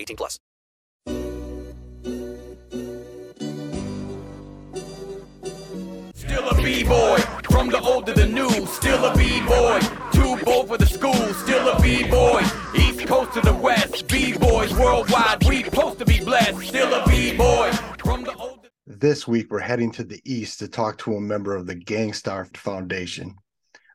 18 plus. Still a b-boy, from the old to the new. Still a b-boy, too bold for the school. Still a b-boy, east coast to the west. B-boys worldwide, we supposed to be blessed. Still a b-boy, from the old. This week, we're heading to the east to talk to a member of the Gang Starr Foundation,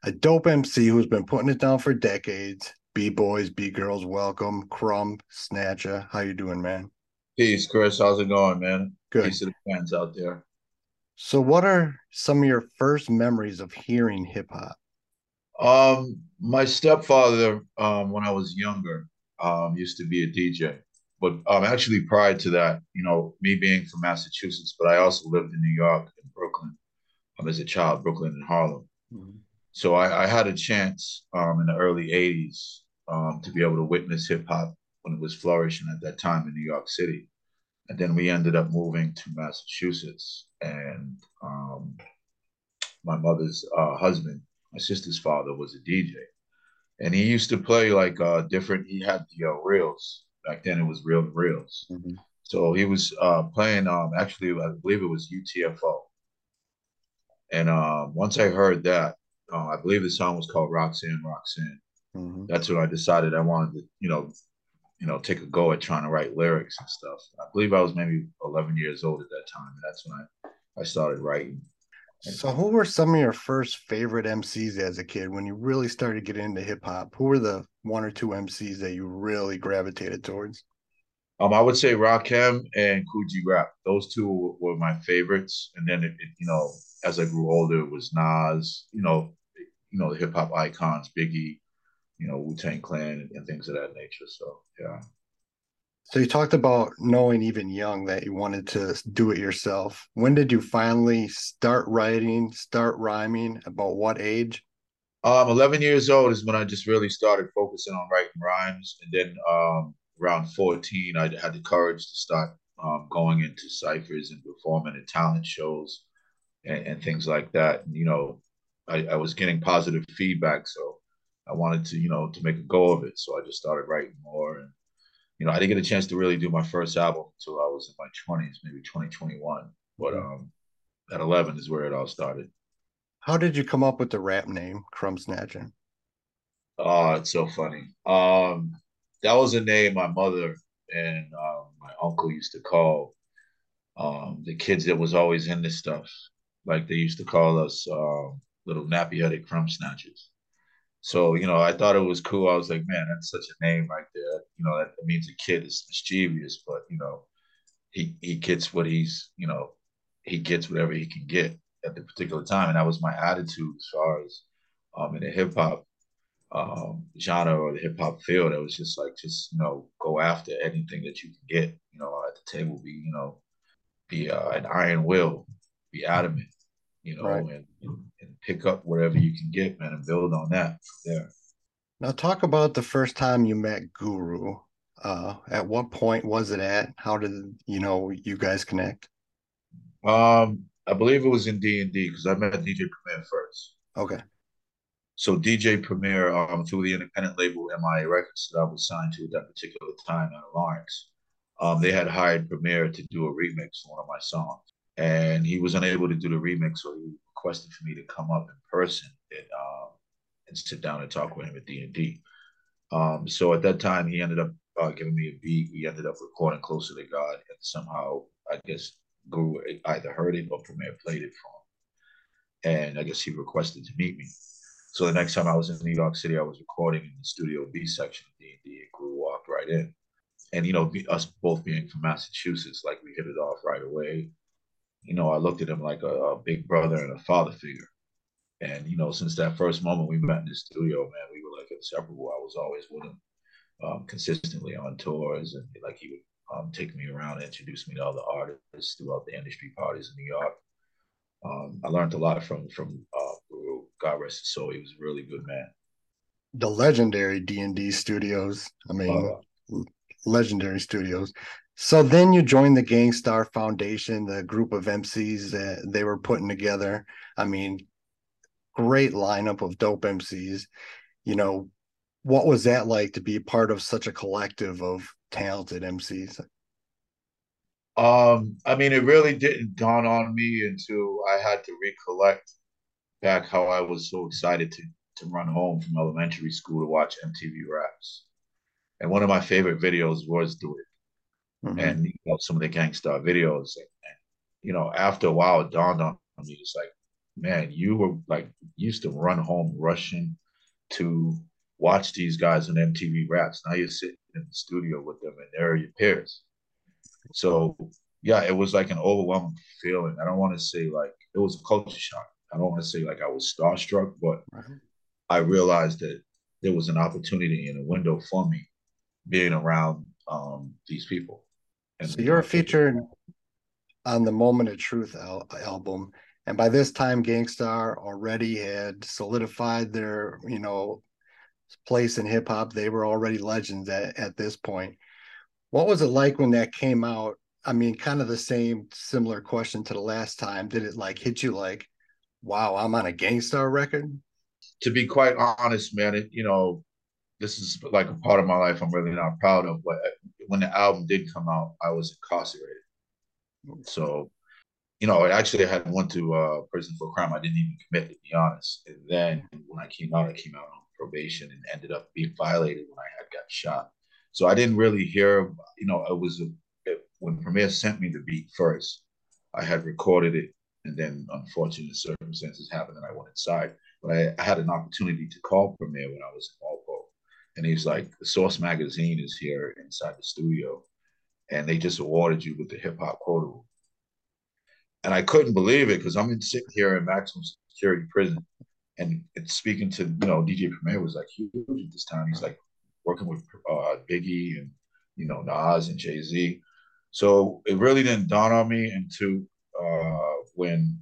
a dope MC who's been putting it down for decades. B boys, B girls, welcome. Crumb, Snatcher, how you doing, man? Peace, Chris. How's it going, man? Good. Peace to the fans out there. So, what are some of your first memories of hearing hip hop? Um, my stepfather, um, when I was younger, um, used to be a DJ. But um, actually, prior to that, you know, me being from Massachusetts, but I also lived in New York and Brooklyn um, as a child, Brooklyn and Harlem. Mm-hmm. So I, I, had a chance um, in the early '80s um, to be able to witness hip hop when it was flourishing at that time in New York City, and then we ended up moving to Massachusetts, and um, my mother's uh, husband, my sister's father, was a DJ, and he used to play like uh, different. He had the uh, reels back then. It was reel to reels. Mm-hmm. So he was uh, playing. Um, actually, I believe it was UTFO. And uh, once I heard that, uh, I believe the song was called Roxanne, Roxanne. Mm-hmm. That's when I decided I wanted to, you know, you know, take a go at trying to write lyrics and stuff. I believe I was maybe 11 years old at that time. And that's when I, I started writing. So, who were some of your first favorite MCs as a kid when you really started getting into hip hop? Who were the one or two MCs that you really gravitated towards? Um, I would say Rakim and Kool Rap. Those two were my favorites. And then, it, it, you know, as I grew older, it was Nas. You know, you know the hip hop icons, Biggie, you know, Wu Tang Clan, and, things of that nature. So, yeah. So you talked about knowing even young that you wanted to do it yourself. When did you finally start writing, start rhyming? About what age? Um, 11 years old is when I just really started focusing on writing rhymes. And then um, around 14, I had the courage to start um, going into ciphers and performing at talent shows and, and things like that. And, you know, I, I was getting positive feedback. So I wanted to, you know, to make a go of it. So I just started writing more and you know, I didn't get a chance to really do my first album until I was in my 20s, maybe 2021. But um, at 11 is where it all started. How did you come up with the rap name, Crumb Snatcher? Oh, it's so funny. Um, that was a name my mother and um, my uncle used to call um, the kids that was always in this stuff. Like they used to call us uh, little nappy-headed crumb snatchers. So, you know, I thought it was cool. I was like, man, that's such a name right there. You know, that means a kid is mischievous, but you know, he he gets what he's, you know, he gets whatever he can get at the particular time. And that was my attitude as far as um in the hip hop um genre or the hip hop field. It was just like just, you know, go after anything that you can get, you know, at the table, be, you know, be uh, an iron will, be adamant, you know, right. and, and pick up whatever you can get, man, and build on that there. Now, talk about the first time you met Guru. Uh, at what point was it at? How did you know you guys connect? Um, I believe it was in D and D because I met DJ Premier first. Okay. So DJ Premier, um, through the independent label MIA Records that I was signed to at that particular time out of Lawrence, um, they had hired Premier to do a remix on one of my songs, and he was unable to do the remix, so he requested for me to come up in person and um, and sit down and talk with him at D and D. Um, so at that time, he ended up uh, giving me a beat. We ended up recording "Closer to God," and somehow I guess Guru either heard it or Premier played it for him, and I guess he requested to meet me. So the next time I was in New York City, I was recording in the Studio B section of D and D, and Guru walked right in, and you know, us both being from Massachusetts, like we hit it off right away. You know, I looked at him like a, a big brother and a father figure. And you know, since that first moment we met in the studio, man, we were like inseparable. I was always with him um, consistently on tours, and like he would um, take me around and introduce me to other artists throughout the industry parties in New York. Um, I learned a lot from from uh, Guru. God rest his soul. He was a really good man. The legendary D and D studios. I mean, uh, legendary studios. So then you joined the Gang Starr Foundation, the group of MCs that they were putting together. I mean, great lineup of dope MCs. You know, what was that like to be part of such a collective of talented MCs? Um, I mean, it really didn't dawn on me until I had to recollect back how I was so excited to to run home from elementary school to watch MTV Raps. And one of my favorite videos was It. Mm-hmm. And you know, some of the Gang Starr videos. And, and, you know, after a while it dawned on me, it's like, man, you were like used to run home rushing to watch these guys on MTV Raps. Now you're sitting in the studio with them, and they're your peers. So yeah, it was like an overwhelming feeling. I don't want to say like it was a culture shock. I don't want to say like I was starstruck, but right. I realized that there was an opportunity and a window for me being around um, these people. So you're featured on the Moment of Truth al- album and by this time, Gang Starr already had solidified their, you know, place in hip hop. They were already legends at, at this point. What was it like when that came out? I mean, kind of the same, similar question to the last time. Did it like hit you like, wow, I'm on a Gang Starr record? To be quite honest, man, it, you know, this is like a part of my life I'm really not proud of. But when the album did come out, I was incarcerated. So you know, I actually had went to uh, prison for a crime I didn't even commit, to be honest. And then when I came out, I came out on probation and ended up being violated when I had got shot. So I didn't really hear, you know, it was a, it, when Premier sent me the beat first, I had recorded it, and then unfortunate circumstances happened, and I went inside. But I, I had an opportunity to call Premier when I was and he's like, "The Source magazine is here inside the studio, and they just awarded you with the hip hop quotable." and I couldn't believe it because I'm in sitting here in maximum security prison, and speaking to you know DJ Premier was like huge at this time. He's like working with uh, Biggie and you know Nas and Jay Z. So it really didn't dawn on me until uh, when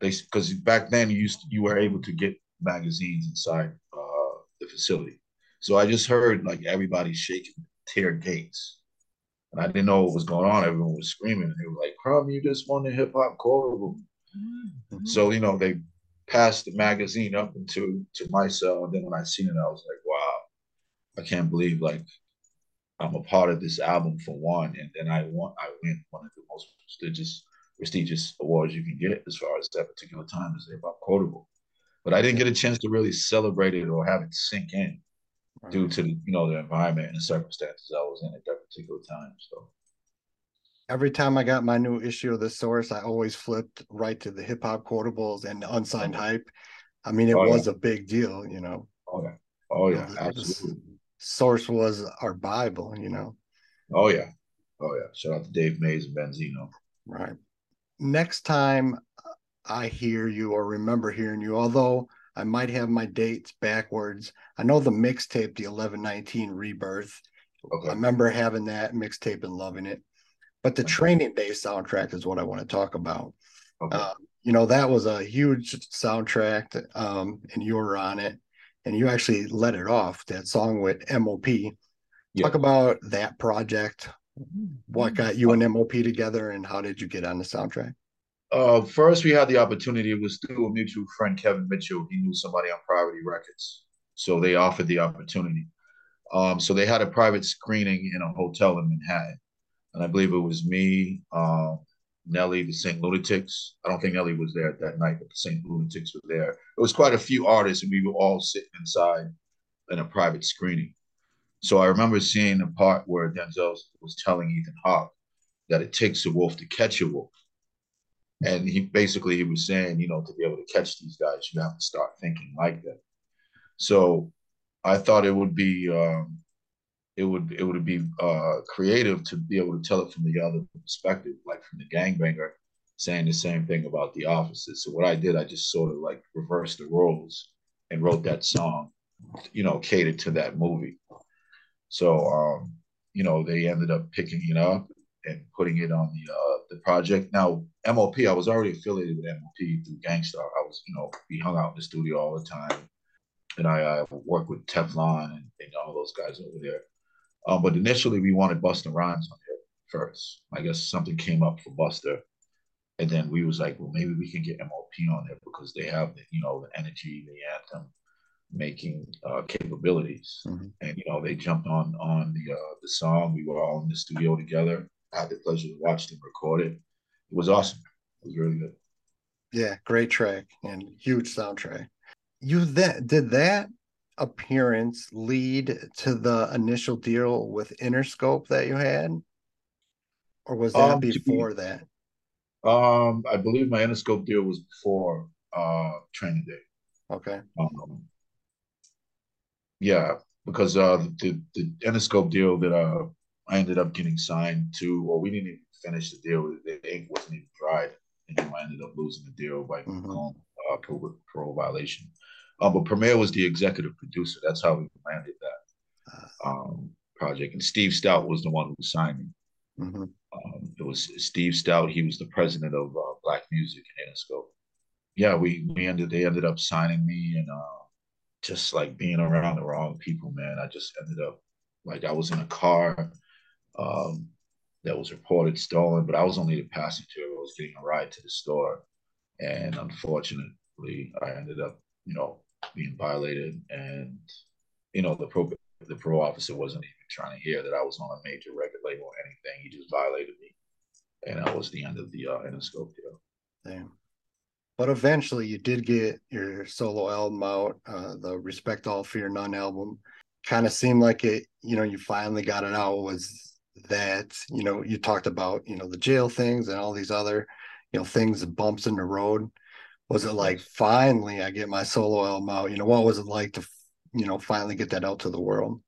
they because back then you used to, you were able to get magazines inside uh, the facility. So I just heard like everybody shaking tear gates and I didn't know what was going on. Everyone was screaming. And they were like, Crumb, you just won the hip hop quotable. Mm-hmm. So, you know, they passed the magazine up into to my cell. And then when I seen it, I was like, wow, I can't believe like I'm a part of this album for one. And then I want I win one of the most prestigious prestigious awards you can get as far as that particular time as hip hop quotable. But I didn't get a chance to really celebrate it or have it sink in right. due to the, you know the environment and the circumstances I was in at that particular time. So every time I got my new issue of the source, I always flipped right to the hip hop quotables and unsigned oh. hype. I mean, it oh, was yeah. a big deal, you know. Oh yeah, oh yeah, you know, absolutely. Source was our bible, you know. Oh yeah, oh yeah. Shout out to Dave Mays and Benzino. Right. Next time I hear you or remember hearing you, although I might have my dates backwards. I know the mixtape, the 1119 Rebirth. Okay. I remember having that mixtape and loving it. But the okay. Training Day soundtrack is what I want to talk about. Okay. Uh, you know, that was a huge soundtrack, um, and you were on it, and you actually let it off that song with MOP. Yeah. Talk about that project. What got you and MOP together, and how did you get on the soundtrack? Uh, first, we had the opportunity. It was through a mutual friend, Kevin Mitchell. He knew somebody on Priority Records, so they offered the opportunity. Um, so they had a private screening in a hotel in Manhattan, and I believe it was me, um, Nelly, the St. Lunatics. I don't think Nelly was there at that night, but the St. Lunatics were there. It was quite a few artists, and we were all sitting inside in a private screening. So I remember seeing the part where Denzel was telling Ethan Hawke that it takes a wolf to catch a wolf. And he basically he was saying, you know, to be able to catch these guys, you have to start thinking like that. So I thought it would be um, it would it would be uh, creative to be able to tell it from the other perspective, like from the gangbanger saying the same thing about the officers. So what I did, I just sort of like reversed the roles and wrote that song, you know, catered to that movie. So um, you know, they ended up picking it up and putting it on the uh, the project. Now MOP, I was already affiliated with MOP through Gang Starr. I was, you know, we hung out in the studio all the time, and I, I worked with Teflon and, and all those guys over there. Um, but initially, we wanted Busta Rhymes on here first. I guess something came up for Busta, and then we was like, well, maybe we can get MOP on there because they have the, you know, the energy, the anthem making uh, capabilities. Mm-hmm. And you know, they jumped on on the uh, the song. We were all in the studio together. Had the pleasure to watch them record it. It was awesome. It was really good. Yeah, great track and huge soundtrack. You that did that appearance lead to the initial deal with Interscope that you had? Or was that um, before be, that? Um, I believe my Interscope deal was before uh training day. Okay. Um, yeah, because uh the the Interscope deal that uh I ended up getting signed to, well, we didn't even finish the deal. The ink wasn't even dried, and then I ended up losing the deal by mm-hmm. going uh, parole, parole violation. Um, but Premier was the executive producer. That's how we landed that um, project. And Steve Stoute was the one who signed me. Mm-hmm. Um, it was Steve Stoute. He was the president of uh, Black Music in Interscope. Yeah, we we ended. They ended up signing me, and uh, just like being around the wrong people, man. I just ended up like I was in a car um, that was reported stolen, but I was only the passenger. I was getting a ride to the store, and unfortunately, I ended up, you know, being violated, and you know the pro the pro officer wasn't even trying to hear that I was on a major record label or anything. He just violated me, and that was the end of the uh, Interscope deal. Damn. But eventually, you did get your solo album out, uh, the Respect All Fear None album. Kind of seemed like it, you know, you finally got it out. Was that you know you talked about you know the jail things and all these other you know things bumps in the road was it like finally I get my solo album out? You know, what was it like to, you know, finally get that out to the world?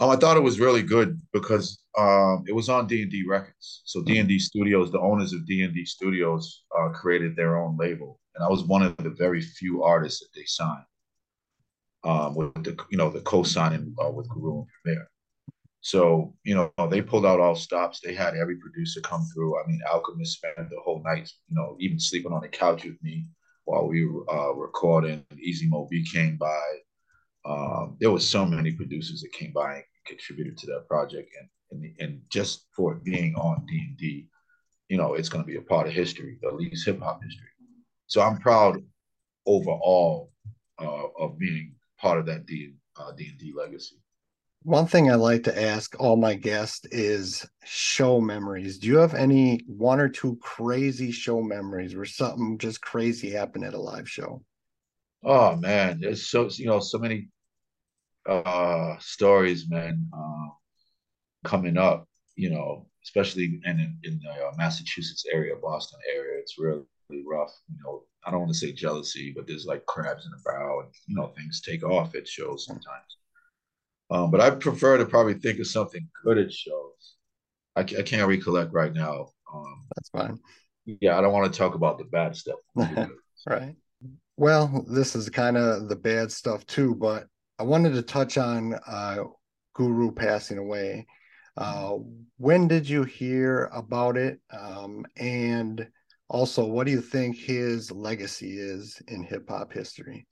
Oh, I thought it was really good because um, it was on D and D Records. So D and D Studios, the owners of D and D Studios, uh, created their own label, and I was one of the very few artists that they signed um, with the, you know, the co-signing uh, with Guru and Premier. So, you know, they pulled out all stops. They had every producer come through. I mean, Alchemist spent the whole night, you know, even sleeping on the couch with me while we were uh, recording. Easy Mo Bee came by. Um, there was so many producers that came by and contributed to that project. And, and, and just for being on D&D, you know, it's going to be a part of history, at least hip hop history. So I'm proud overall uh, of being part of that D, uh, D&D legacy. One thing I like to ask all my guests is show memories. Do you have any one or two crazy show memories where something just crazy happened at a live show? Oh man, there's so you know so many uh stories, man, uh, coming up. You know, especially in in the uh, Massachusetts area, Boston area, it's really, rough. You know, I don't want to say jealousy, but there's like crabs in the barrel, and you know things take off at shows sometimes. Um, but I prefer to probably think of something good at shows. I, I can't recollect right now. Um, That's fine. Yeah, I don't want to talk about the bad stuff. right. Well, this is kind of the bad stuff too, but I wanted to touch on uh, Guru passing away. Uh, when did you hear about it? Um, and also, what do you think his legacy is in hip hop history?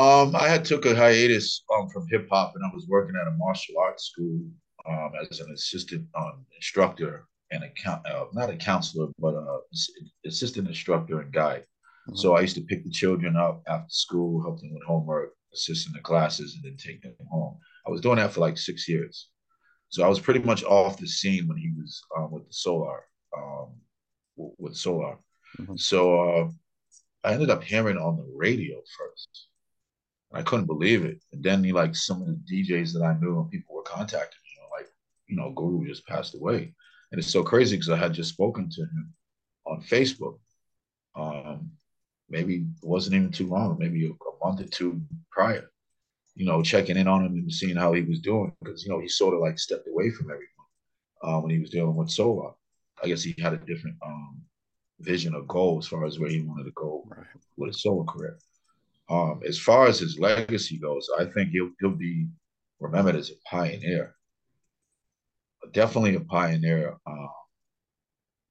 Um, I had took a hiatus um, from hip hop, and I was working at a martial arts school um, as an assistant um, instructor and a uh, not a counselor, but a assistant instructor and guide. Mm-hmm. So I used to pick the children up after school, help them with homework, assist in the classes, and then take them home. I was doing that for like six years. So I was pretty much off the scene when he was um, with the Solar, um, with Solar. Mm-hmm. So uh, I ended up hearing on the radio first I couldn't believe it. And then you like some of the DJs that I knew and people were contacting me, you know, like, you know, Guru just passed away. And it's so crazy because I had just spoken to him on Facebook. Um, maybe it wasn't even too long, maybe a, a month or two prior, you know, checking in on him and seeing how he was doing. Because, you know, he sort of like stepped away from everyone uh, when he was dealing with Solar. I guess he had a different um, vision or goal as far as where he wanted to go right. with his solo career. Um, as far as his legacy goes, I think he'll he'll be remembered as a pioneer. Definitely a pioneer. Uh,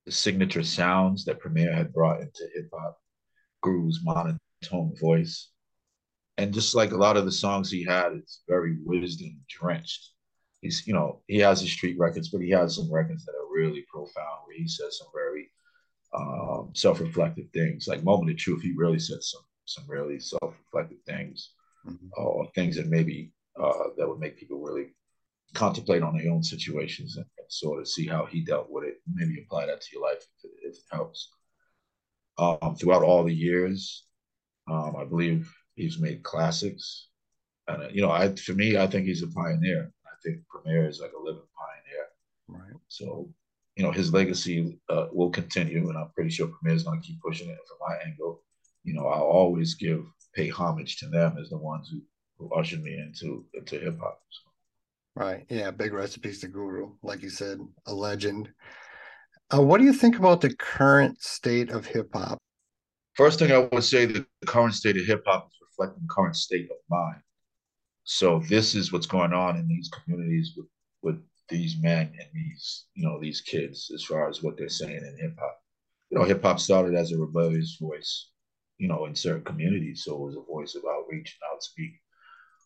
the signature sounds that Premier had brought into hip hop, Guru's monotone voice, and just like a lot of the songs he had, it's very wisdom drenched. He's you know he has his street records, but he has some records that are really profound where he says some very um, self-reflective things. Like Moment of Truth, he really said some some really self-reflective things, mm-hmm. or things that maybe uh, that would make people really contemplate on their own situations and, and, sort of see how he dealt with it. Maybe apply that to your life if it, if it helps. Um, throughout all the years, um, I believe he's made classics, and uh, you know, I for me, I think he's a pioneer. I think Premier is like a living pioneer. Right. So, you know, his legacy uh, will continue, and I'm pretty sure Premier is going to keep pushing it from my angle you know, I'll always give pay homage to them as the ones who, who ushered me into into hip hop. So. Right. Yeah. Big recipes to Guru, like you said, a legend. Uh, what do you think about the current state of hip hop? First thing I would say that the current state of hip hop is reflecting the current state of mind. So this is what's going on in these communities with with these men and these you know these kids as far as what they're saying in hip hop. You know, hip hop started as a rebellious voice you know, in certain communities. So it was a voice of outreach and outspeak.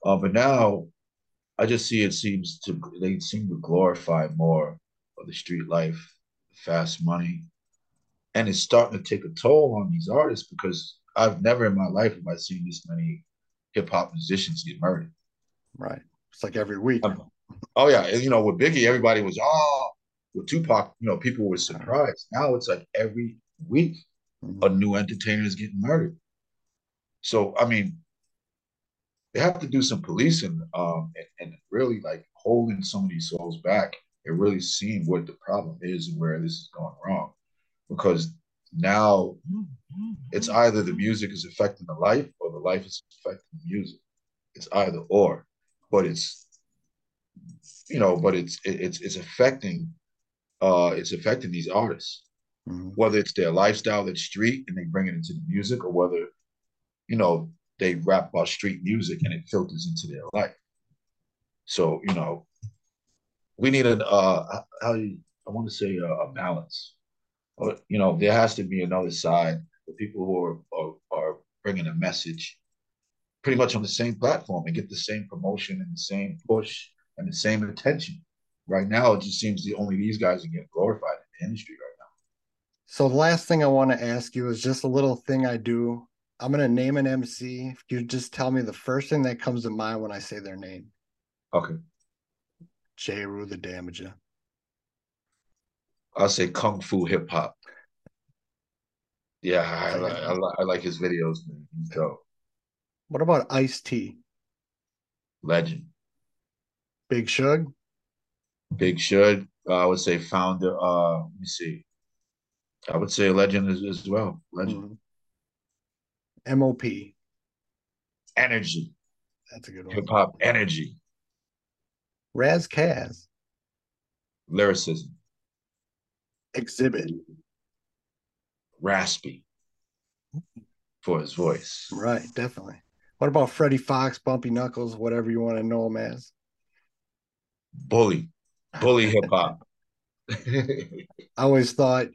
Uh, but now I just see it seems to, they seem to glorify more of the street life, fast money. And it's starting to take a toll on these artists because I've never in my life have I seen this many hip hop musicians get murdered. Right. It's like every week. Um, oh yeah. And, you know, with Biggie, everybody was, oh, with Tupac, you know, people were surprised. Now it's like every week a new entertainer is getting murdered. So I mean, they have to do some policing um, and, and, really like holding some of these souls back and really seeing what the problem is and where this is going wrong. Because now it's either the music is affecting the life or the life is affecting the music. It's either or, but it's you know, but it's it's it's affecting uh it's affecting these artists mm-hmm. whether it's their lifestyle that's street and they bring it into the music, or whether, you know, they rap about street music and it filters into their life. So, you know, we need a, uh, how you, I want to say a, a balance. Or, you know, there has to be another side for people who are, are, are bringing a message pretty much on the same platform and get the same promotion and the same push and the same attention. Right now, it just seems the only these guys are getting glorified in the industry so the last thing I want to ask you is just a little thing I do. I'm gonna name an MC. If you just tell me the first thing that comes to mind when I say their name. Okay. Jeru the Damaja. I'll say Kung Fu Hip Hop. Yeah, I, I, I, I, like his videos, man. He's dope. What about Ice T? Legend. Big Shug? Big Shug. Uh, I would say founder. Uh, let me see. I would say legend as, as well. Legend. Mm-hmm. MOP. Energy. That's a good one. Hip hop energy. Ras Kass. Lyricism. Exhibit. Raspy. For his voice. Right, definitely. What about Freddie Foxxx, Bumpy Knuckles, whatever you want to know him as? Bully. Bully hip hop. I always thought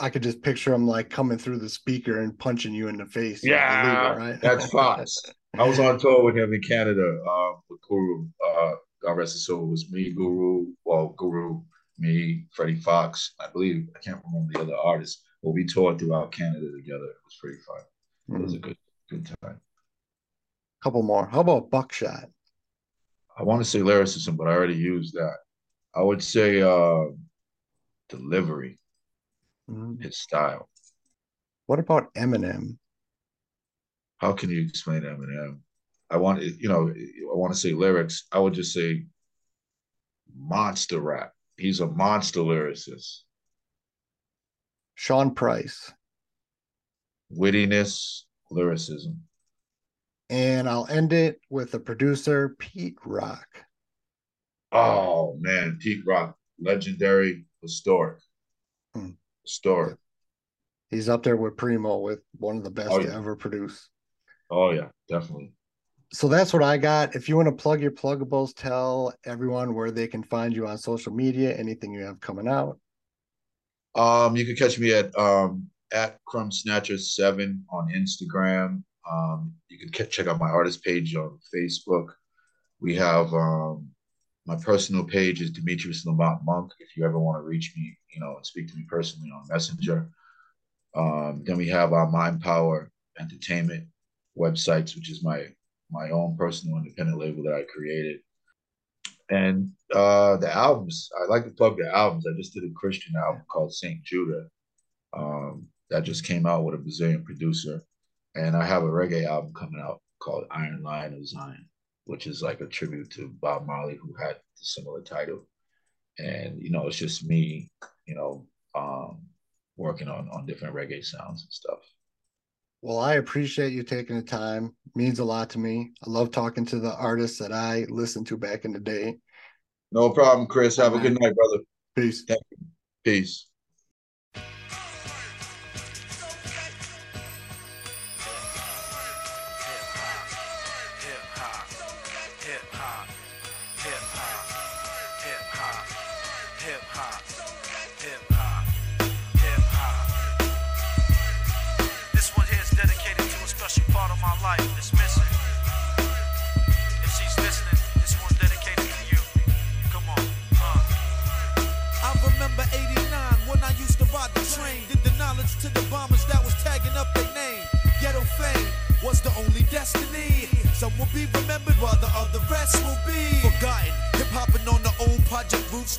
I could just picture him like coming through the speaker and punching you in the face. Yeah, it, right? that's Foxxx. I was on tour with him in Canada uh, with Guru. Uh, God rest his soul. It was me, Guru, well, Guru, me, Freddie Foxxx. I believe I can't remember the other artists, but we toured throughout Canada together. It was pretty fun. Mm-hmm. It was a mm-hmm. good good time. Couple more. How about Buckshot? I want to say lyricism, but I already used that. I would say uh, delivery mm. his style. What about Eminem? How can you explain Eminem? I want you know I want to say lyrics. I would just say monster rap. He's a monster lyricist. Sean Price. Wittiness, lyricism. And I'll end it with the producer, Pete Rock. Oh man, Pete Rock, legendary, historic, Historic. He's up there with Primo with one of the best Oh, to ever produce. Oh yeah, definitely. So that's what I got. If you want to plug your pluggables, tell everyone where they can find you on social media, anything you have coming out. Um, you can catch me at um at Crumb Snatcher Seven on Instagram. Um, you can check out my artist page on Facebook. We have um my personal page is Demetrius Lamont Monk. If you ever want to reach me, you know, and speak to me personally on Messenger. Um, then we have our Mind Power Entertainment websites, which is my my own personal independent label that I created. And uh the albums, I like to plug the albums. I just did a Christian album called Saint Judah. Um, that just came out with a Brazilian producer. And I have a reggae album coming out called Iron Lion of Zion, which is like a tribute to Bob Marley, who had a similar title. And you know, it's just me, you know, um, working on on different reggae sounds and stuff. Well, I appreciate you taking the time. means a lot to me. I love talking to the artists that I listened to back in the day. No problem, Chris. Have a good night, brother. Peace. Thank you. Peace.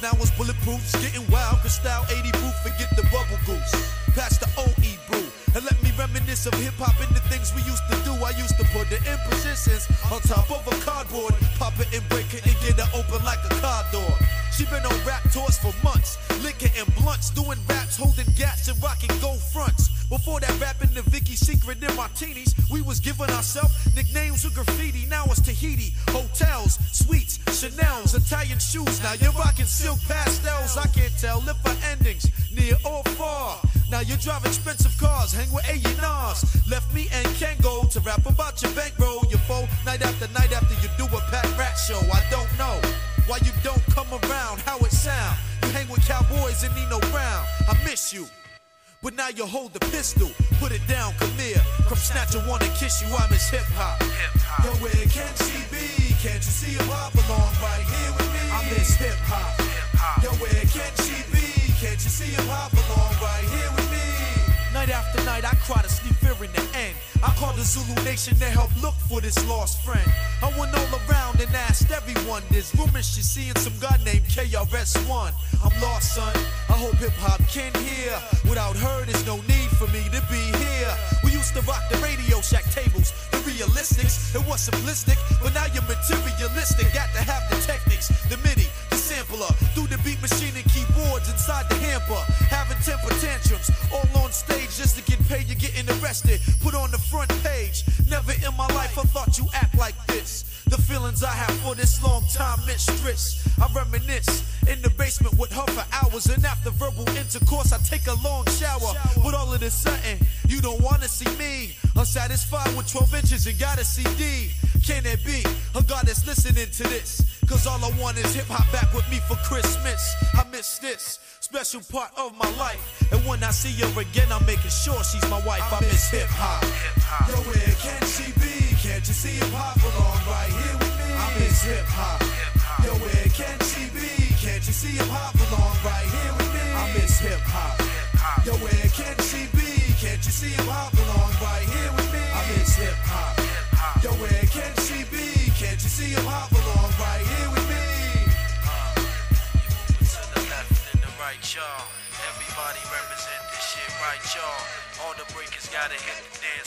Now it's bulletproof. Getting wild, Cristal 80 proof, forget the bubble goose. Pass the OE brew. And let me reminisce of hip hop and the things we used to do. I used to put it in positions on top of a cardboard, pop it and break it and get it open like a car door. She been on rap tours for months, licking and blunts, doing raps, holding gats and rocking gold fronts. Before that, rapping the Vicky Secret and martinis, we was giving ourselves nicknames with graffiti. Now it's Tahiti, hotels, Italian shoes. Now you're rocking silk pastels. I can't tell if our endings near or far. Now you drive expensive cars, hang with A&Rs. Left me and Kango to rap about your bankroll, your foe. Night after night after you do a Pat rat show. I don't know why you don't come around, how it sound. You hang with cowboys and Nino Brown. I miss you. But now you hold the pistol, put it down, come here. Come snatch a wanna kiss you, I miss hip hop. Yo, where can she be? Can't you see hip hop belong right here? I miss hip hop. Yo, where can she be? Can't you see hip hop belong right here with me? Night after night, I cry to sleep fearing the end. I called the Zulu Nation to help look for this lost friend. I went all around and asked everyone. There's rumors she's seeing some guy named KRS-One. I'm lost, son. I hope hip hop can hear. Without her, there's no need for me to be here. We used to rock the Radio Shack tables. It was simplistic, but now you're materialistic. Got to have the techniques, the MIDI, the sampler, through the beat machine and keyboards inside the hamper. Having temper tantrums, all on stage just to get paid. You're getting arrested, put on the front page. Never in my life I thought you act like I have for this long time mistress. I reminisce in the basement with her for hours, and after verbal intercourse, I take a long shower. But all of this sudden, you don't wanna see me. Unsatisfied with 12 inches and got a CD. Can it be a God that's listening to this? Cause all I want is hip hop back with me for Christmas. I miss this special part of my life. And when I see her again, I'm making sure she's my wife. I miss hip hop. Yo, where can she be? Can't you see hip hop belong right here with? I miss hip hop. Yo, where can she be? Can't you see hip hop belong right here with me? I miss hip hop. Yo, where can she be? Can't you see hip hop belong right here with me? I miss hip hop. Yo, where can she be? Can't you see hip hop belong right here with me? To the left and the right, y'all. Everybody represent this shit right, y'all. All the breakers gotta hit the dance